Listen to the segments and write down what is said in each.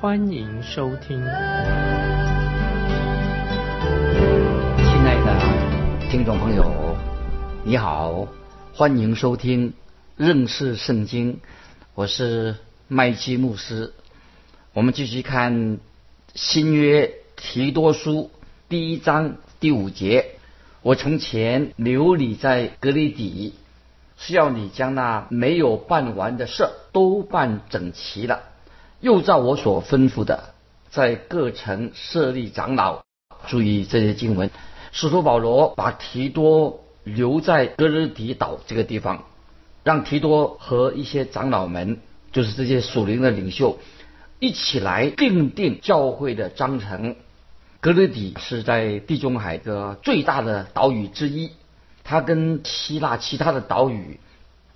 欢迎收听。亲爱的听众朋友，你好，欢迎收听认识圣经。我是麦基牧师，我们继续看新约提多书第一章第五节。我从前留你在格里底，是要你将那没有办完的事都办整齐了，又照我所吩咐的，在各城设立长老。注意这些经文，使徒保罗把提多留在格里底岛这个地方。让提多和一些长老们，就是这些属灵的领袖，一起来定定教会的章程。格雷底是在地中海的最大的岛屿之一，它跟希腊其他的岛屿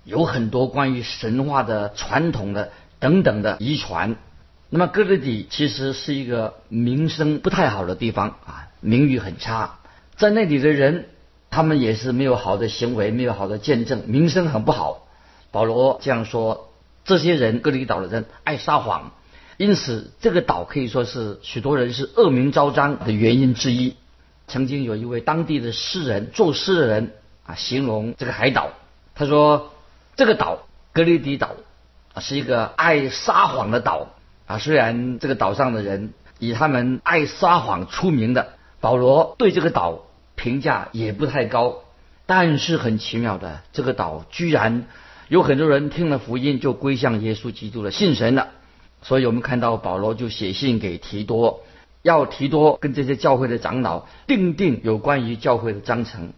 有很多关于神话的传统的等等的遗传。那么格雷底其实是一个名声不太好的地方啊，名誉很差，在那里的人。他们也是没有好的行为，没有好的见证，名声很不好。保罗这样说：这些人，哥里岛的人爱撒谎，因此这个岛可以说是许多人是恶名昭彰的原因之一。曾经有一位当地的诗人，作诗的人啊，形容这个海岛，他说：这个岛格里底岛是一个爱撒谎的岛啊。虽然这个岛上的人以他们爱撒谎出名的，保罗对这个岛。评价也不太高，但是很奇妙的，这个岛居然有很多人听了福音就归向耶稣基督了，信神了。所以我们看到保罗就写信给提多，要提多跟这些教会的长老定定有关于教会的章程。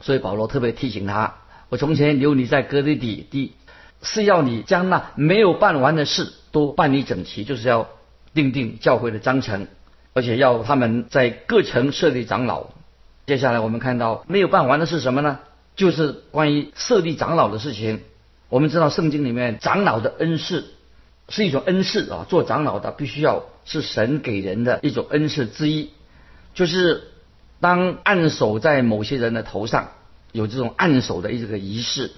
所以保罗特别提醒他：我从前留你在哥里底地，是要你将那没有办完的事都办理整齐，就是要定定教会的章程，而且要他们在各城设立长老。接下来我们看到没有办完的是什么呢？就是关于设立长老的事情。我们知道圣经里面长老的恩赐是一种恩赐啊，做长老的必须要是神给人的一种恩赐之一。就是当按手在某些人的头上，有这种按手的一个仪式，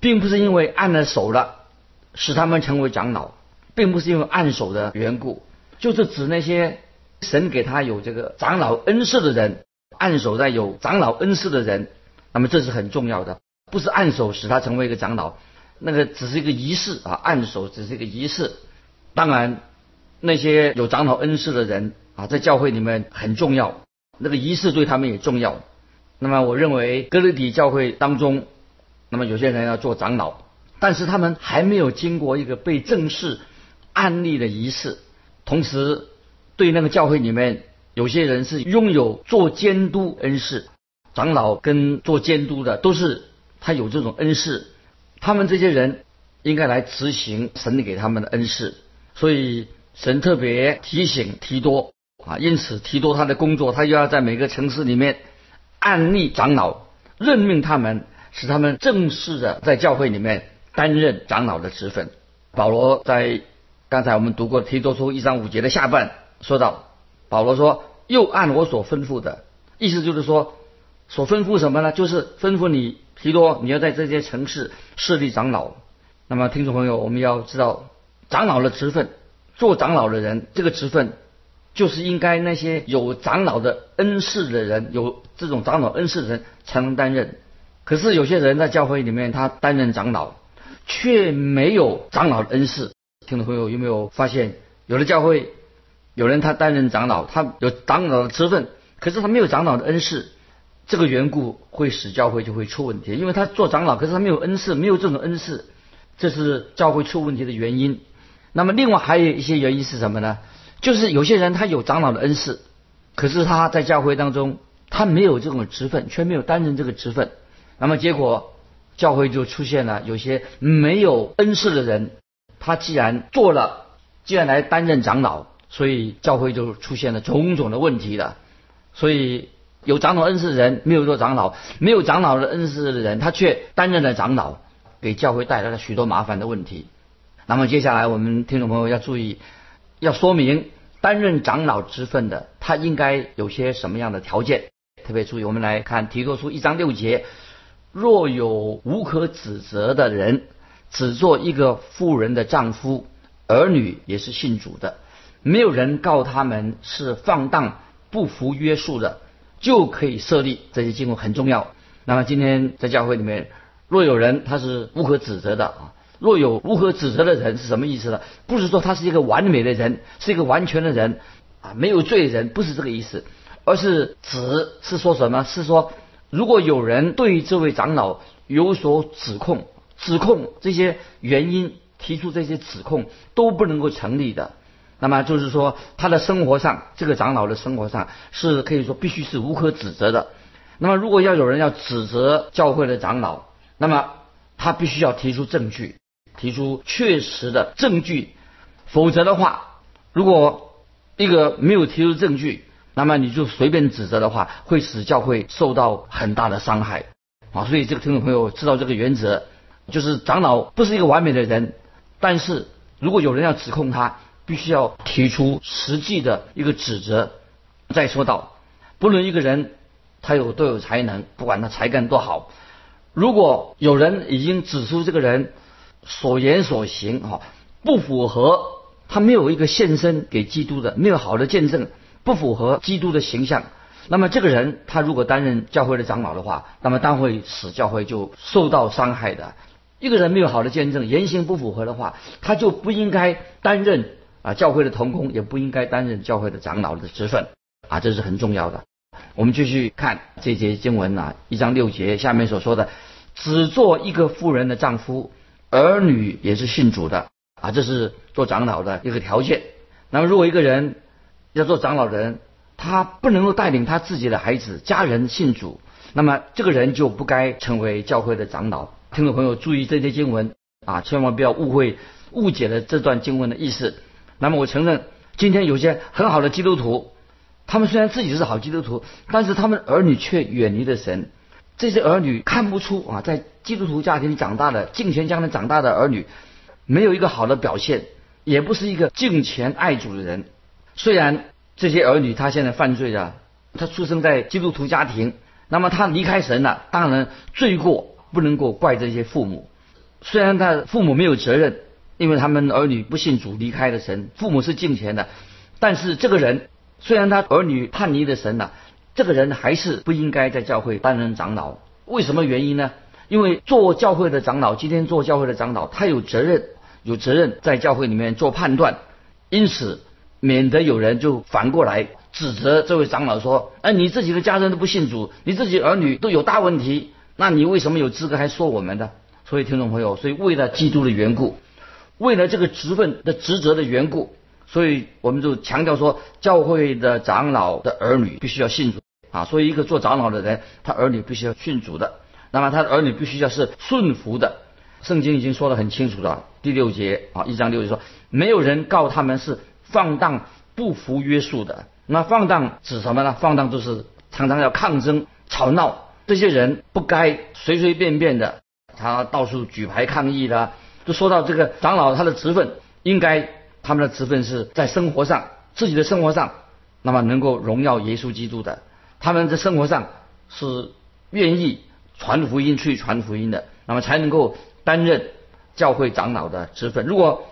并不是因为按了手了使他们成为长老，并不是因为按手的缘故，就是指那些神给他有这个长老恩赐的人。按手在有长老恩赐的人，那么这是很重要的，不是按手使他成为一个长老，那个只是一个仪式啊，按手只是一个仪式。当然，那些有长老恩赐的人啊，在教会里面很重要，那个仪式对他们也重要。那么，我认为哥林底教会当中，那么有些人要做长老，但是他们还没有经过一个被正式安立的仪式，同时对那个教会里面。有些人是拥有做监督恩师，长老跟做监督的都是他有这种恩师，他们这些人应该来执行神给他们的恩师，所以神特别提醒提多啊，因此提多他的工作，他就要在每个城市里面按立长老，任命他们，使他们正式的在教会里面担任长老的职分。保罗在刚才我们读过提多书一章五节的下半说到。保罗说：“又按我所吩咐的，意思就是说，所吩咐什么呢？就是吩咐你提多，你要在这些城市设立长老。那么，听众朋友，我们要知道，长老的职分，做长老的人，这个职分，就是应该那些有长老的恩赐的人，有这种长老恩赐的人才能担任。可是有些人在教会里面，他担任长老，却没有长老的恩赐。听众朋友有没有发现，有的教会？”有人他担任长老，他有长老的职分，可是他没有长老的恩赐，这个缘故会使教会就会出问题。因为他做长老，可是他没有恩赐，没有这种恩赐，这是教会出问题的原因。那么另外还有一些原因是什么呢？就是有些人他有长老的恩赐，可是他在教会当中他没有这种职分，却没有担任这个职分，那么结果教会就出现了有些没有恩赐的人，他既然做了，既然来担任长老。所以教会就出现了种种的问题了。所以有长老恩赐的人没有做长老，没有长老的恩赐的人，他却担任了长老，给教会带来了许多麻烦的问题。那么接下来我们听众朋友要注意，要说明担任长老之分的，他应该有些什么样的条件？特别注意，我们来看提多书一章六节：若有无可指责的人，只做一个妇人的丈夫，儿女也是信主的，没有人告他们是放荡不服约束的，就可以设立这些经文很重要。那么今天在教会里面，若有人他是无可指责的啊。若有无可指责的人是什么意思呢？不是说他是一个完美的人，是一个完全的人啊，没有罪人，不是这个意思，而是指是说什么？是说如果有人对这位长老有所指控，指控这些原因，提出这些指控都不能够成立的，那么就是说他的生活上，这个长老的生活上是可以说必须是无可指责的。那么如果要有人要指责教会的长老，那么他必须要提出证据。提出确实的证据，否则的话，如果一个没有提出证据，那么你就随便指责的话，会使教会受到很大的伤害啊！所以这个听众朋友知道这个原则，就是长老不是一个完美的人，但是如果有人要指控他，必须要提出实际的一个指责。再说到，不论一个人他有多有才能，不管他才干多好，如果有人已经指出这个人，所言所行啊，不符合他没有一个献身给基督的，没有好的见证，不符合基督的形象。那么这个人他如果担任教会的长老的话，那么当会使教会就受到伤害的。一个人没有好的见证，言行不符合的话，他就不应该担任啊教会的同工，也不应该担任教会的长老的职分啊，这是很重要的。我们继续看这节经文啊，一章六节下面所说的，只做一个妇人的丈夫。儿女也是信主的啊，这是做长老的一个条件。那么，如果一个人要做长老人，他不能够带领他自己的孩子、家人信主，那么这个人就不该成为教会的长老。听众朋友注意这些经文啊，千万不要误会、误解了这段经文的意思。那么，我承认今天有些很好的基督徒，他们虽然自己是好基督徒，但是他们儿女却远离了神。这些儿女看不出啊，在基督徒家庭长大的敬虔家庭长大的儿女，没有一个好的表现，也不是一个敬虔爱主的人。虽然这些儿女他现在犯罪了，他出生在基督徒家庭，那么他离开神了，当然罪过不能够怪这些父母。虽然他父母没有责任，因为他们儿女不信主离开了神，父母是敬虔的，但是这个人虽然他儿女叛离了神了。这个人还是不应该在教会担任长老，为什么原因呢？因为做教会的长老，今天做教会的长老，他有责任，有责任在教会里面做判断，因此免得有人就反过来指责这位长老说：“哎，你自己的家人都不信主，你自己儿女都有大问题，那你为什么有资格还说我们的？”所以听众朋友，所以为了基督的缘故，为了这个职分的职责的缘故，所以我们就强调说，教会的长老的儿女必须要信主。啊，所以一个做长老的人，他儿女必须要信主的，那么他的儿女必须要是顺服的。圣经已经说得很清楚了，第六节啊，一章六节说，没有人告他们是放荡不服约束的。那放荡指什么呢？放荡就是常常要抗争、吵闹，这些人不该随随便便的，他到处举牌抗议的。就说到这个长老他的职分，应该他们的职分是在生活上，自己的生活上，那么能够荣耀耶稣基督的。他们在生活上是愿意传福音、去传福音的，那么才能够担任教会长老的职分。如果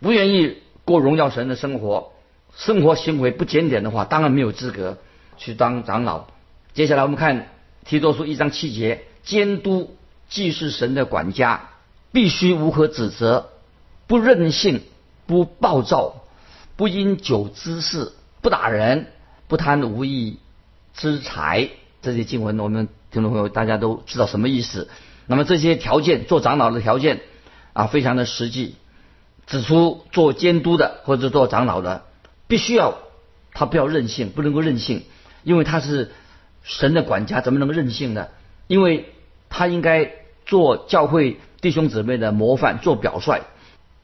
不愿意过荣耀神的生活，生活行为不检点的话，当然没有资格去当长老。接下来我们看提多书一章七节：监督既是神的管家，必须无可指责，不任性，不暴躁，不因酒滋事，不打人，不贪无义。之财这些经文，我们听众朋友大家都知道什么意思。那么这些条件，做长老的条件啊，非常的实际，指出做监督的或者做长老的，必须要他不要任性，不能够任性，因为他是神的管家，怎么能够任性呢？因为他应该做教会弟兄姊妹的模范，做表率。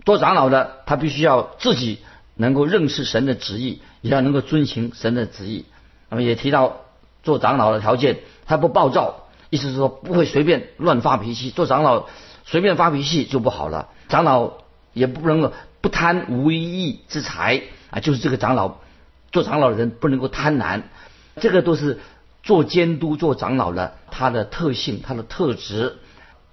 做长老的，他必须要自己能够认识神的旨意，也要能够遵行神的旨意。那么也提到做长老的条件，他不暴躁，意思是说不会随便乱发脾气。做长老随便发脾气就不好了。长老也不能够不贪无意义之财啊，就是这个长老做长老的人不能够贪婪，这个都是做监督、做长老的他的特性、他的特质。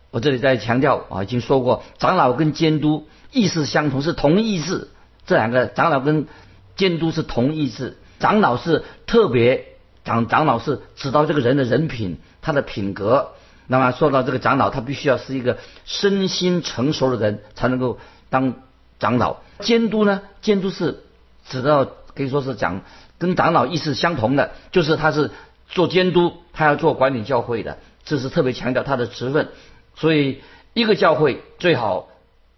我这里再强调啊，已经说过，长老跟监督意思相同，是同意志。这两个长老跟监督是同意志。长老是特别长，长老是指到这个人的人品、他的品格。那么说到这个长老，他必须要是一个身心成熟的人，才能够当长老。监督呢，监督是指到可以说是讲跟长老意思相同的，就是他是做监督，他要做管理教会的，这是特别强调他的职分。所以，一个教会最好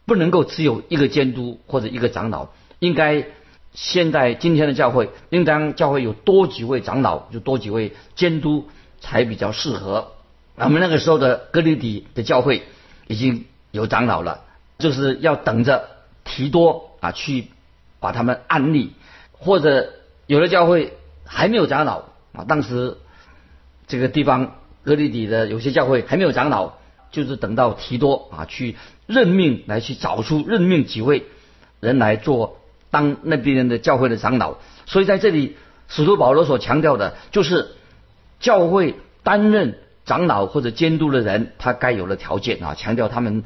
不能够只有一个监督或者一个长老，应该现在今天的教会应当教会有多几位长老，就多几位监督才比较适合。我们那个时候的哥林底的教会已经有长老了，就是要等着提多啊去把他们安立，或者有的教会还没有长老啊，当时这个地方哥林底的有些教会还没有长老。就是等到提多啊去任命来去找出任命几位人来做当那边的教会的长老，所以在这里使徒保罗所强调的就是教会担任长老或者监督的人，他该有的条件啊，强调他们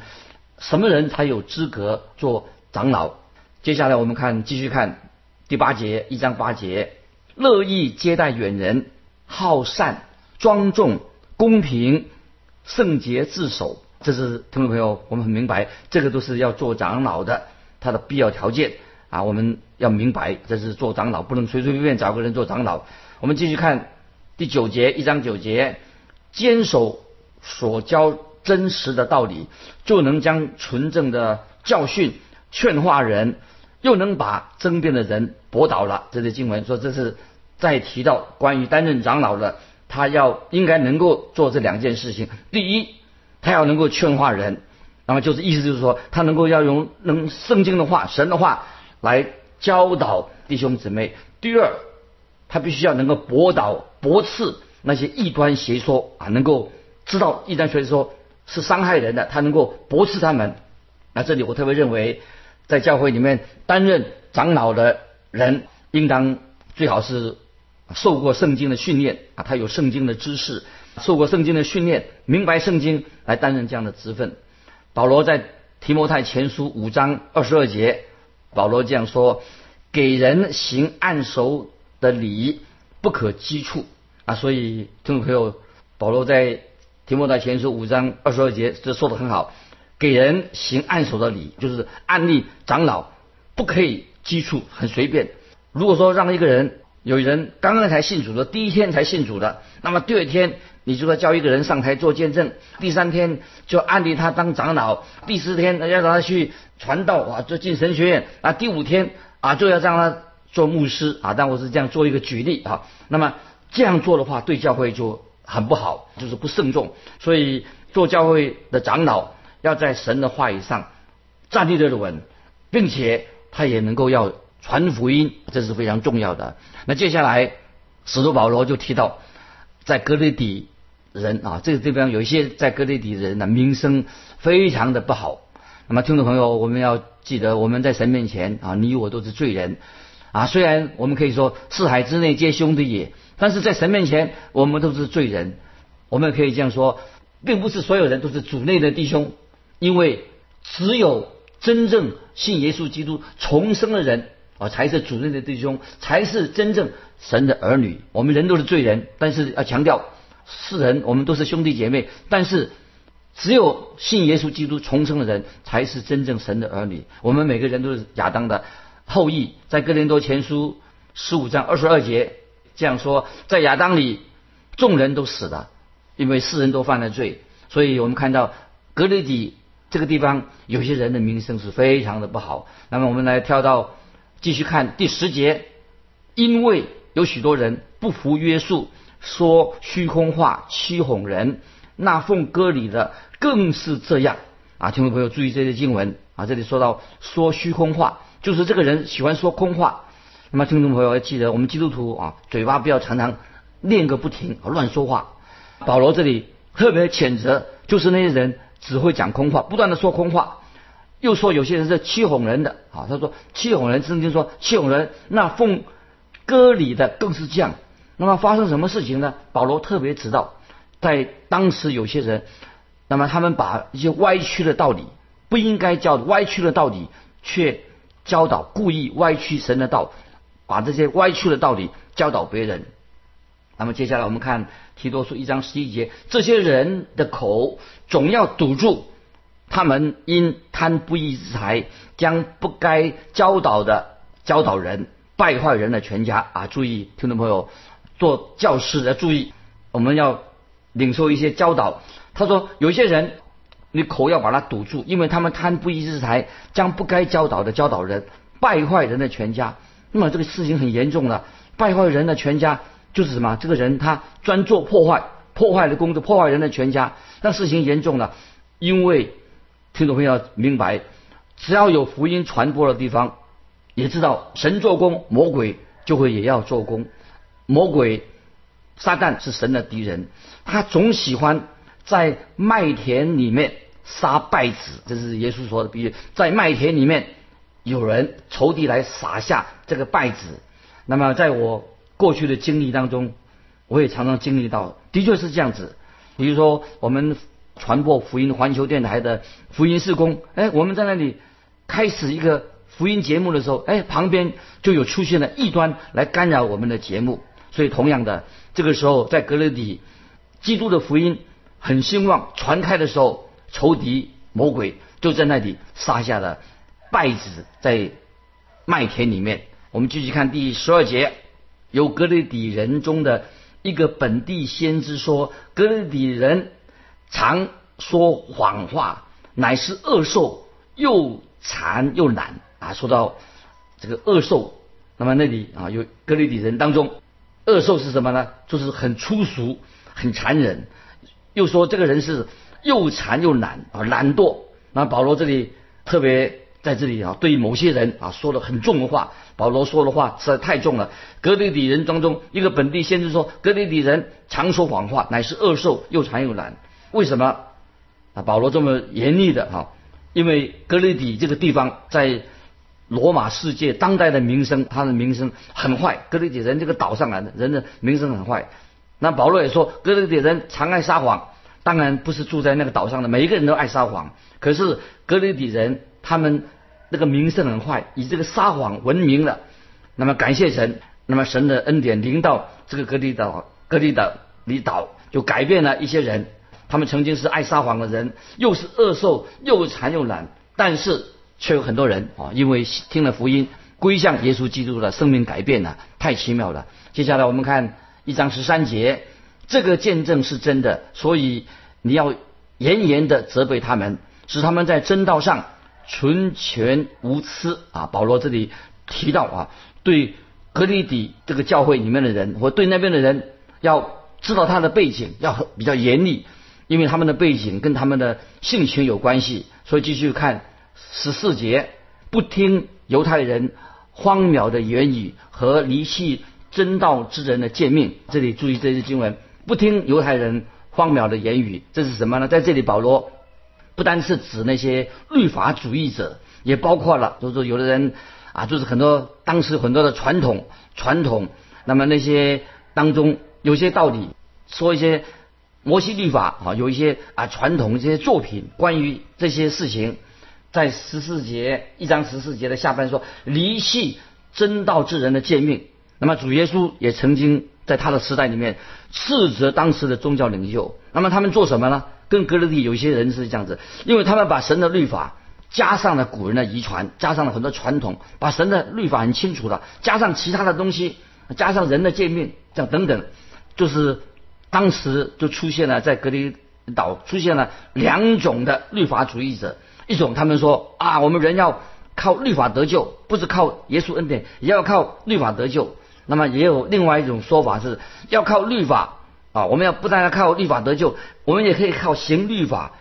什么人才有资格做长老。接下来我们看继续看第八节一章八节，乐意接待远人，好善庄重公平。圣洁自守，这是听众朋友，我们很明白，这个都是要做长老的，他的必要条件啊，我们要明白，这是做长老不能随随便便找个人做长老。我们继续看第九节，一章九节，坚守所教真实的道理，就能将纯正的教训劝化人，又能把争辩的人驳倒了。这些经文说，这是再提到关于担任长老的。他要应该能够做这两件事情。第一，他要能够劝化人，那么就是意思就是说，他能够要用能圣经的话、神的话来教导弟兄姊妹。第二，他必须要能够驳倒、驳斥那些异端邪说啊，能够知道异端邪说是伤害人的，他能够驳斥他们。那这里我特别认为，在教会里面担任长老的人，应当最好是。受过圣经的训练啊，他有圣经的知识，受过圣经的训练，明白圣经来担任这样的职分。保罗在提摩太前书五章二十二节，保罗这样说：“给人行按手的礼，不可激触啊。”所以听众朋友，保罗在提摩太前书五章二十二节这说的很好，给人行按手的礼，就是案例长老不可以激触，很随便。如果说让一个人。有人刚刚才信主的，第一天才信主的，那么第二天你就要叫一个人上台做见证，第三天就安立他当长老，第四天要让他去传道啊，就进神学院啊，第五天啊就要让他做牧师啊。但我是这样做一个举例啊。那么这样做的话，对教会就很不好，就是不慎重。所以做教会的长老要在神的话语上站立得稳，并且他也能够要。传福音，这是非常重要的。那接下来，使徒保罗就提到，在格雷底人啊，这个地方有一些在格雷底人的名声非常的不好。那么，听众朋友，我们要记得，我们在神面前啊，你我都是罪人啊。虽然我们可以说四海之内皆兄弟也，但是在神面前，我们都是罪人。我们可以这样说，并不是所有人都是主内的弟兄，因为只有真正信耶稣基督重生的人。啊，才是主内的弟兄，才是真正神的儿女。我们人都是罪人，但是要强调，世人我们都是兄弟姐妹。但是，只有信耶稣基督重生的人，才是真正神的儿女。我们每个人都是亚当的后裔。在哥林多前书十五章二十二节这样说：在亚当里，众人都死了，因为世人都犯了罪。所以我们看到格雷底这个地方，有些人的名声是非常的不好。那么我们来跳到。继续看第十节，因为有许多人不服约束，说虚空话，欺哄人。那奉歌礼的更是这样啊！听众朋友注意这些经文啊，这里说到说虚空话，就是这个人喜欢说空话。那么听众朋友要记得，我们基督徒啊，嘴巴不要常常念个不停啊，乱说话。保罗这里特别谴责，就是那些人只会讲空话，不断的说空话，又说有些人是欺哄人的啊。他说欺哄人，圣经说欺哄人，那奉割礼的更是这样。那么发生什么事情呢？保罗特别知道，在当时有些人，那么他们把一些歪曲的道理，不应该叫歪曲的道理，却教导故意歪曲神的道。把这些歪曲的道理教导别人。那么接下来我们看提多书一章十一节，这些人的口总要堵住，他们因贪不义之财，将不该教导的教导人，败坏人的全家啊！注意，听众朋友，做教师的注意，我们要领受一些教导。他说，有些人你口要把它堵住，因为他们贪不义之财，将不该教导的教导人，败坏人的全家。那么这个事情很严重了，败坏人的全家就是什么？这个人他专做破坏，破坏的工作，破坏人的全家。那事情严重了，因为听众朋友要明白，只要有福音传播的地方，也知道神做工，魔鬼就会也要做工。魔鬼撒旦是神的敌人，他总喜欢在麦田里面撒败子，这是耶稣说的比喻，在麦田里面。有人仇敌来撒下这个败子，那么在我过去的经历当中，我也常常经历到，的确是这样子。比如说，我们传播福音环球电台的福音事工，哎，我们在那里开始一个福音节目的时候，哎，旁边就有出现了异端来干扰我们的节目。所以，同样的，这个时候在格雷底，基督的福音很兴旺传开的时候，仇敌魔鬼就在那里撒下了。败子在麦田里面，我们继续看第十二节，有格雷底人中的一个本地先知说，格雷底人常说谎话，乃是恶兽，又馋又懒啊。说到这个恶兽，那么那里啊有格雷底人当中，恶兽是什么呢？就是很粗俗、很残忍。又说这个人是又馋又懒啊，懒惰。那保罗这里特别。在这里啊，对某些人啊说了很重的话，保罗说的话实在太重了。格雷底人当中一个本地先知说，格雷底人常说谎话，乃是恶兽，又馋又懒。为什么啊？保罗这么严厉的哈？因为格雷底这个地方在罗马世界当代的名声，他的名声很坏。格雷底人这个岛上来的人的名声很坏。那保罗也说，格雷底人常爱撒谎。当然不是住在那个岛上的每一个人都爱撒谎，可是格雷底人他们。那个名声很坏，以这个撒谎闻名了。那么感谢神，那么神的恩典临到这个格里岛，格里岛里岛就改变了一些人。他们曾经是爱撒谎的人，又是恶兽，又馋又懒，但是却有很多人啊，因为听了福音，归向耶稣基督的生命改变了，太奇妙了。接下来我们看一章十三节，这个见证是真的，所以你要严严的责备他们，使他们在真道上。纯全无疵啊！保罗这里提到啊，对格里底这个教会里面的人，或对那边的人，要知道他的背景，要比较严厉，因为他们的背景跟他们的性情有关系。所以继续看十四节，不听犹太人荒谬的言语和离弃真道之人的诫命。这里注意这些经文，不听犹太人荒谬的言语，这是什么呢？在这里保罗。不单是指那些律法主义者，也包括了，就是说有的人啊，就是很多当时很多的传统传统，那么那些当中有些道理，说一些摩西律法啊，有一些啊传统这些作品，关于这些事情，在十四节一章十四节的下半说离弃真道之人的诫命，那么主耶稣也曾经在他的时代里面斥责当时的宗教领袖，那么他们做什么呢？跟格雷迪有些人是这样子，因为他们把神的律法加上了古人的遗传，加上了很多传统，把神的律法很清楚的，加上其他的东西，加上人的界面，这样等等，就是当时就出现了在格雷岛出现了两种的律法主义者，一种他们说啊，我们人要靠律法得救，不是靠耶稣恩典，也要靠律法得救。那么也有另外一种说法是要靠律法。啊，我们要不但要靠律法得救，我们也可以靠行律法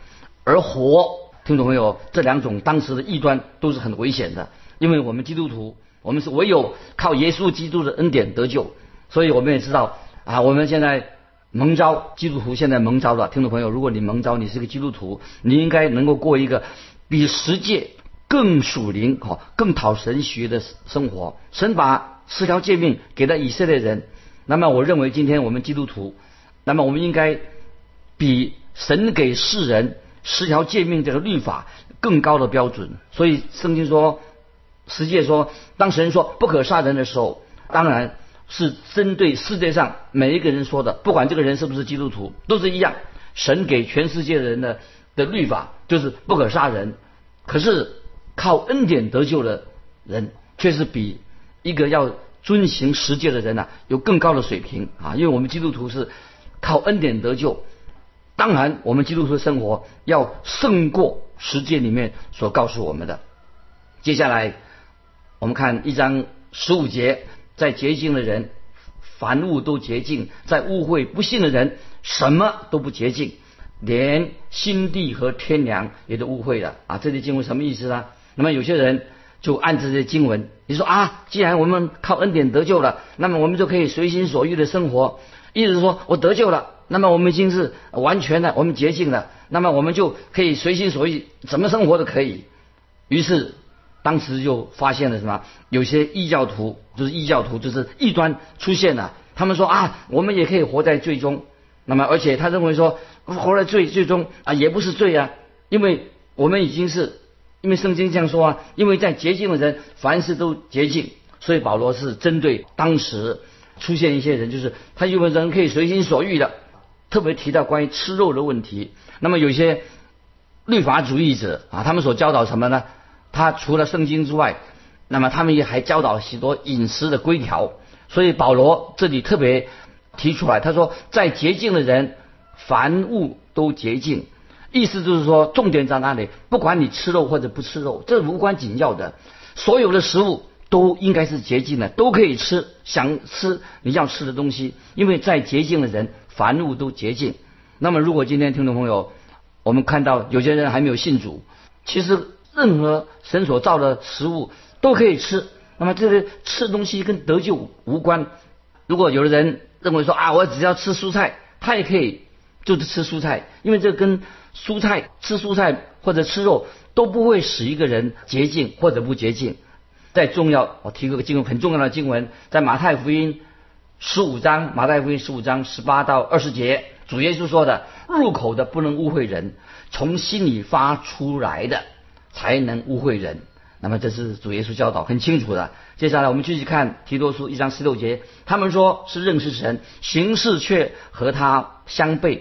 而活。听众朋友，这两种当时的异端都是很危险的。因为我们基督徒，我们是唯有靠耶稣基督的恩典得救，所以我们也知道啊，我们现在蒙召基督徒现在蒙召了，听众朋友，如果你蒙召，你是个基督徒，你应该能够过一个比十诫更属灵、哈更讨神学的生活。神把十条诫命给了以色列人，那么我认为今天我们基督徒，那么我们应该比神给世人十条诫命这个律法更高的标准。所以圣经说。世界说，当神说不可杀人的时候，当然是针对世界上每一个人说的，不管这个人是不是基督徒，都是一样。神给全世界人的的律法就是不可杀人，可是靠恩典得救的人，却是比一个要遵行实践的人呢有更高的水平啊！因为我们基督徒是靠恩典得救，当然我们基督徒的生活要胜过实践里面所告诉我们的。接下来。我们看一章十五节，在洁净的人，凡物都洁净；在误会不信的人，什么都不洁净，连心地和天良也都误会了啊！这里经文什么意思呢？那么有些人就按这些经文，你说啊，既然我们靠恩典得救了，那么我们就可以随心所欲的生活。意思是说我得救了，那么我们已经是完全的，我们洁净了，那么我们就可以随心所欲，怎么生活都可以。于是。当时就发现了什么？有些异教徒，就是异教徒，就是异端出现了。他们说啊，我们也可以活在最终。那么，而且他认为说，活在最最终啊，也不是罪啊，因为我们已经是，因为圣经这样说啊，因为在洁净的人，凡事都洁净。所以保罗是针对当时出现一些人，就是他认为人可以随心所欲的，特别提到关于吃肉的问题。那么有些律法主义者啊，他们所教导什么呢？他除了圣经之外，那么他们也还教导许多饮食的规条。所以保罗这里特别提出来，他说，在洁净的人，凡物都洁净。意思就是说，重点在哪里？不管你吃肉或者不吃肉，这无关紧要的。所有的食物都应该是洁净的，都可以吃，想吃你要吃的东西。因为在洁净的人，凡物都洁净。那么，如果今天听众朋友，我们看到有些人还没有信主，其实。任何神所造的食物都可以吃，那么这个吃东西跟得救无关。如果有的人认为说啊，我只要吃蔬菜，他也可以就是吃蔬菜，因为这跟蔬菜吃蔬菜或者吃肉都不会使一个人洁净或者不洁净。再重要，我提个经文很重要的经文，在马太福音十五章，马太福音十五章十八到二十节，主耶稣说的：入口的不能污秽人，从心里发出来的。才能污秽人，那么这是主耶稣教导很清楚的。接下来我们继续看提多书一章十六节，他们说是认识神，行事却和他相悖，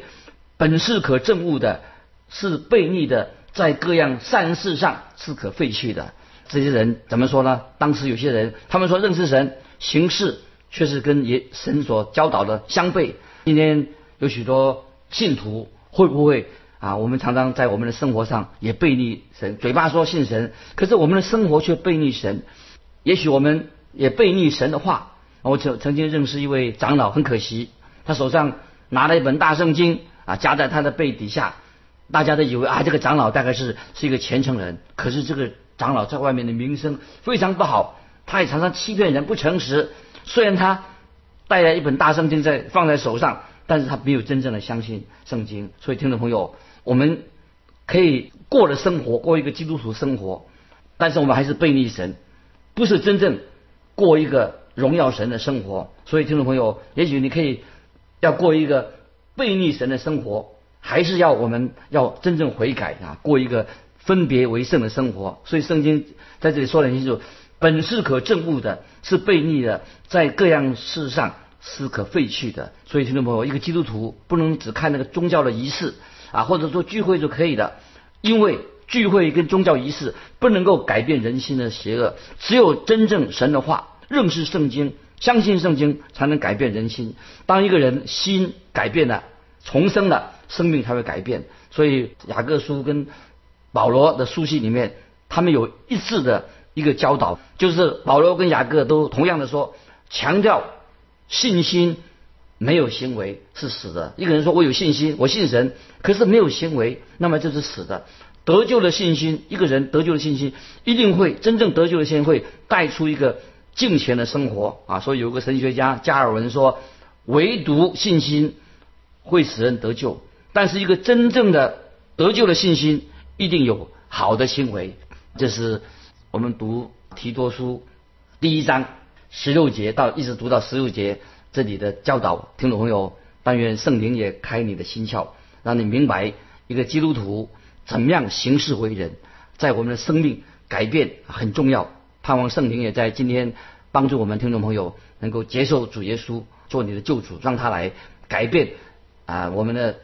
本是可证悟的，是悖逆的，在各样善事上是可废去的。这些人怎么说呢？当时有些人他们说认识神，行事却是跟也神所教导的相悖。今天有许多信徒会不会？啊，我们常常在我们的生活上也背逆神，嘴巴说信神，可是我们的生活却背逆神。也许我们也背逆神的话。我曾曾经认识一位长老，很可惜，他手上拿了一本大圣经啊，夹在他的背底下，大家都以为啊，这个长老大概是是一个虔诚人。可是这个长老在外面的名声非常不好，他也常常欺骗人，不诚实。虽然他带了一本大圣经在放在手上，但是他没有真正的相信圣经。所以听众朋友。我们可以过的生活，过一个基督徒生活，但是我们还是背逆神，不是真正过一个荣耀神的生活。所以，听众朋友，也许你可以要过一个背逆神的生活，还是要我们要真正悔改啊，过一个分别为圣的生活。所以，圣经在这里说的很清楚：本是可憎恶的，是背逆的，在各样事上是可废去的。所以，听众朋友，一个基督徒不能只看那个宗教的仪式。啊，或者说聚会就可以的，因为聚会跟宗教仪式不能够改变人心的邪恶，只有真正神的话，认识圣经，相信圣经，才能改变人心。当一个人心改变了，重生了，生命才会改变。所以雅各书跟保罗的书信里面，他们有一致的一个教导，就是保罗跟雅各都同样的说，强调信心。没有行为是死的。一个人说我有信心，我信神，可是没有行为，那么就是死的。得救的信心，一个人得救的信心，一定会真正得救的信心会带出一个敬虔的生活啊。所以有个神学家加尔文说，唯独信心会使人得救，但是一个真正的得救的信心，一定有好的行为。这是我们读提多书第一章十六节到一直读到十六节这里的教导，听众朋友，但愿圣灵也开你的心窍，让你明白一个基督徒。怎么样行事为人，在我们的生命改变很重要。盼望圣灵也在今天帮助我们听众朋友能够接受主耶稣做你的救主，让他来改变啊我们的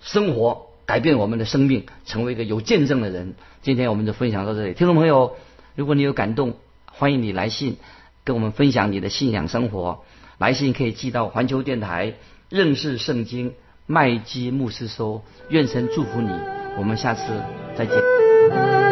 生活，改变我们的生命，成为一个有见证的人。今天我们就分享到这里，听众朋友，如果你有感动，欢迎你来信跟我们分享你的信仰生活。来信可以寄到环球电台认识圣经麦基牧师收。愿神祝福你。我们下次再见。